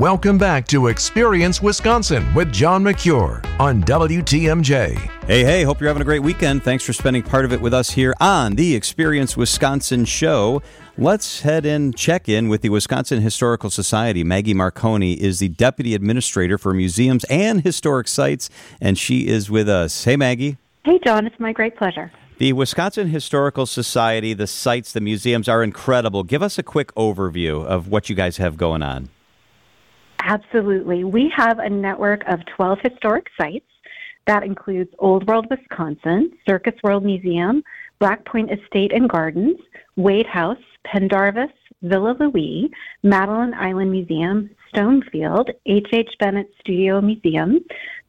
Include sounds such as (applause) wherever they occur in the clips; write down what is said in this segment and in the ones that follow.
Welcome back to Experience Wisconsin with John Mercure on WTMJ. Hey, hey, hope you're having a great weekend. Thanks for spending part of it with us here on the Experience Wisconsin show. Let's head in, check in with the Wisconsin Historical Society. Maggie Marconi is the Deputy Administrator for Museums and Historic Sites, and she is with us. Hey, Maggie. Hey, John, it's my great pleasure. The Wisconsin Historical Society, the sites, the museums are incredible. Give us a quick overview of what you guys have going on. Absolutely. We have a network of 12 historic sites. That includes Old World, Wisconsin, Circus World Museum, Black Point Estate and Gardens, Wade House, Pendarvis, Villa Louis, Madeline Island Museum, Stonefield, H.H. Bennett Studio Museum,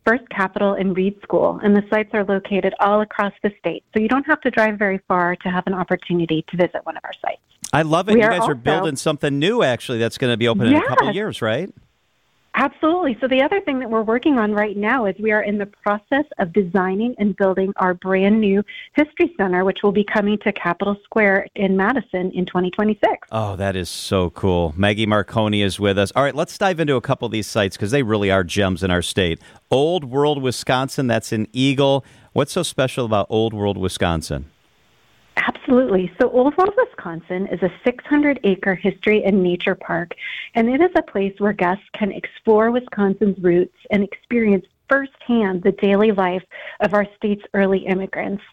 First Capital, and Reed School. And the sites are located all across the state. So you don't have to drive very far to have an opportunity to visit one of our sites. I love it. We you guys are, also, are building something new, actually, that's going to be open in a couple years, right? Absolutely. So the other thing that we're working on right now is we are in the process of designing and building our brand new History Center, which will be coming to Capitol Square in Madison in 2026. Oh, that is so cool. Maggie Marconi is with us. All right, let's dive into a couple of these sites because they really are gems in our state. Old World, Wisconsin, that's in Eagle. What's so special about Old World, Wisconsin? Absolutely. So, Old World, Wisconsin is a 600 acre history and nature park, and it is a place where guests can explore Wisconsin's roots and experience firsthand the daily life of our state's early immigrants.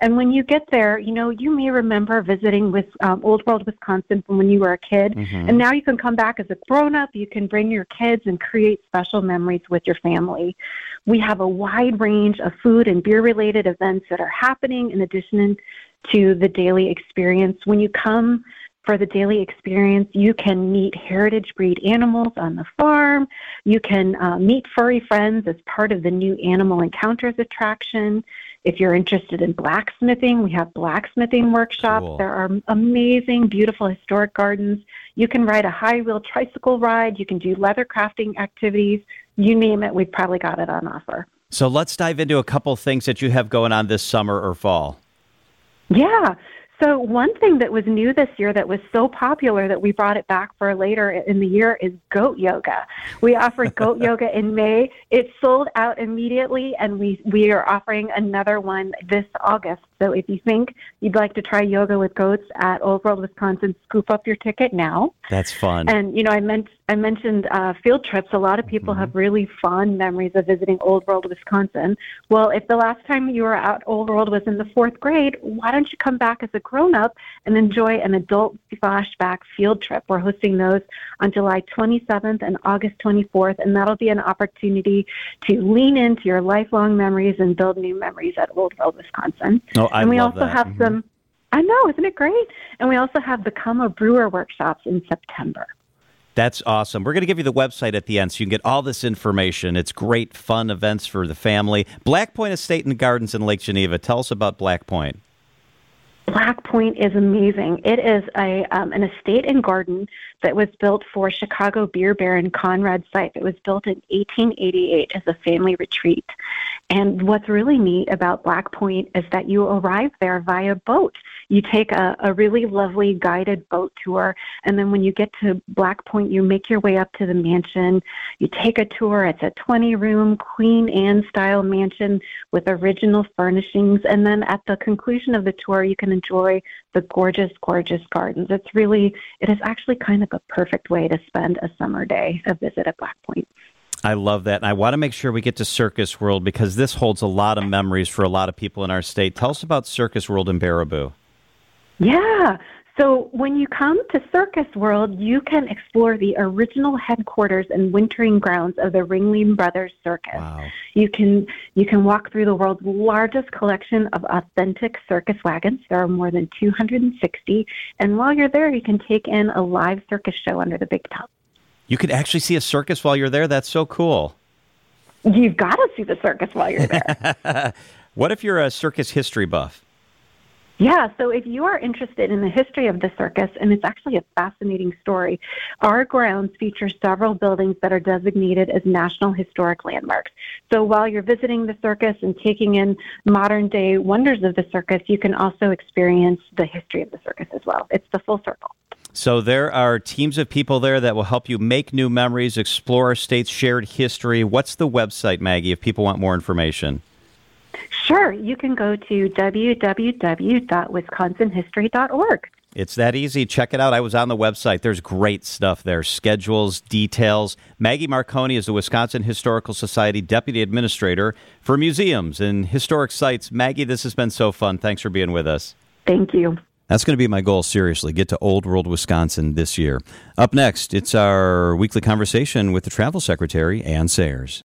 And when you get there, you know, you may remember visiting with um, Old World, Wisconsin from when you were a kid, mm-hmm. and now you can come back as a grown up. You can bring your kids and create special memories with your family. We have a wide range of food and beer related events that are happening in addition to the daily experience. When you come for the daily experience, you can meet heritage breed animals on the farm. You can uh, meet furry friends as part of the new Animal Encounters attraction. If you're interested in blacksmithing, we have blacksmithing workshops. Cool. There are amazing, beautiful historic gardens. You can ride a high wheel tricycle ride. You can do leather crafting activities. You name it, we've probably got it on offer. So let's dive into a couple things that you have going on this summer or fall. Yeah. So, one thing that was new this year that was so popular that we brought it back for later in the year is goat yoga. We offered (laughs) goat yoga in May. It sold out immediately, and we, we are offering another one this August. So, if you think you'd like to try yoga with goats at Old World, Wisconsin, scoop up your ticket now. That's fun. And, you know, I meant I mentioned uh, field trips. A lot of people mm-hmm. have really fond memories of visiting Old World, Wisconsin. Well, if the last time you were at Old World was in the fourth grade, why don't you come back as a grown up and enjoy an adult flashback field trip? We're hosting those on July 27th and August 24th, and that'll be an opportunity to lean into your lifelong memories and build new memories at Old World, Wisconsin. Oh, I and we also that. have mm-hmm. some. I know, isn't it great? And we also have Become a Brewer workshops in September. That's awesome. We're going to give you the website at the end so you can get all this information. It's great, fun events for the family. Black Point Estate and Gardens in Lake Geneva. Tell us about Black Point. Black Point is amazing. It is a um, an estate and garden that was built for Chicago beer baron Conrad Seipp. It was built in 1888 as a family retreat. And what's really neat about Black Point is that you arrive there via boat you take a, a really lovely guided boat tour, and then when you get to Black Point, you make your way up to the mansion. You take a tour. It's a 20 room Queen Anne style mansion with original furnishings, and then at the conclusion of the tour, you can enjoy the gorgeous, gorgeous gardens. It's really, it is actually kind of a perfect way to spend a summer day, a visit at Black Point. I love that. And I want to make sure we get to Circus World because this holds a lot of memories for a lot of people in our state. Tell us about Circus World in Baraboo. Yeah. So when you come to Circus World, you can explore the original headquarters and wintering grounds of the Ringling Brothers Circus. Wow. You can you can walk through the world's largest collection of authentic circus wagons. There are more than 260, and while you're there, you can take in a live circus show under the big top. You could actually see a circus while you're there. That's so cool. You've got to see the circus while you're there. (laughs) what if you're a circus history buff? Yeah, so if you are interested in the history of the circus, and it's actually a fascinating story, our grounds feature several buildings that are designated as National Historic Landmarks. So while you're visiting the circus and taking in modern day wonders of the circus, you can also experience the history of the circus as well. It's the full circle. So there are teams of people there that will help you make new memories, explore our state's shared history. What's the website, Maggie, if people want more information? Sure. You can go to www.wisconsinhistory.org. It's that easy. Check it out. I was on the website. There's great stuff there schedules, details. Maggie Marconi is the Wisconsin Historical Society Deputy Administrator for Museums and Historic Sites. Maggie, this has been so fun. Thanks for being with us. Thank you. That's going to be my goal, seriously. Get to Old World Wisconsin this year. Up next, it's our weekly conversation with the Travel Secretary, Anne Sayers.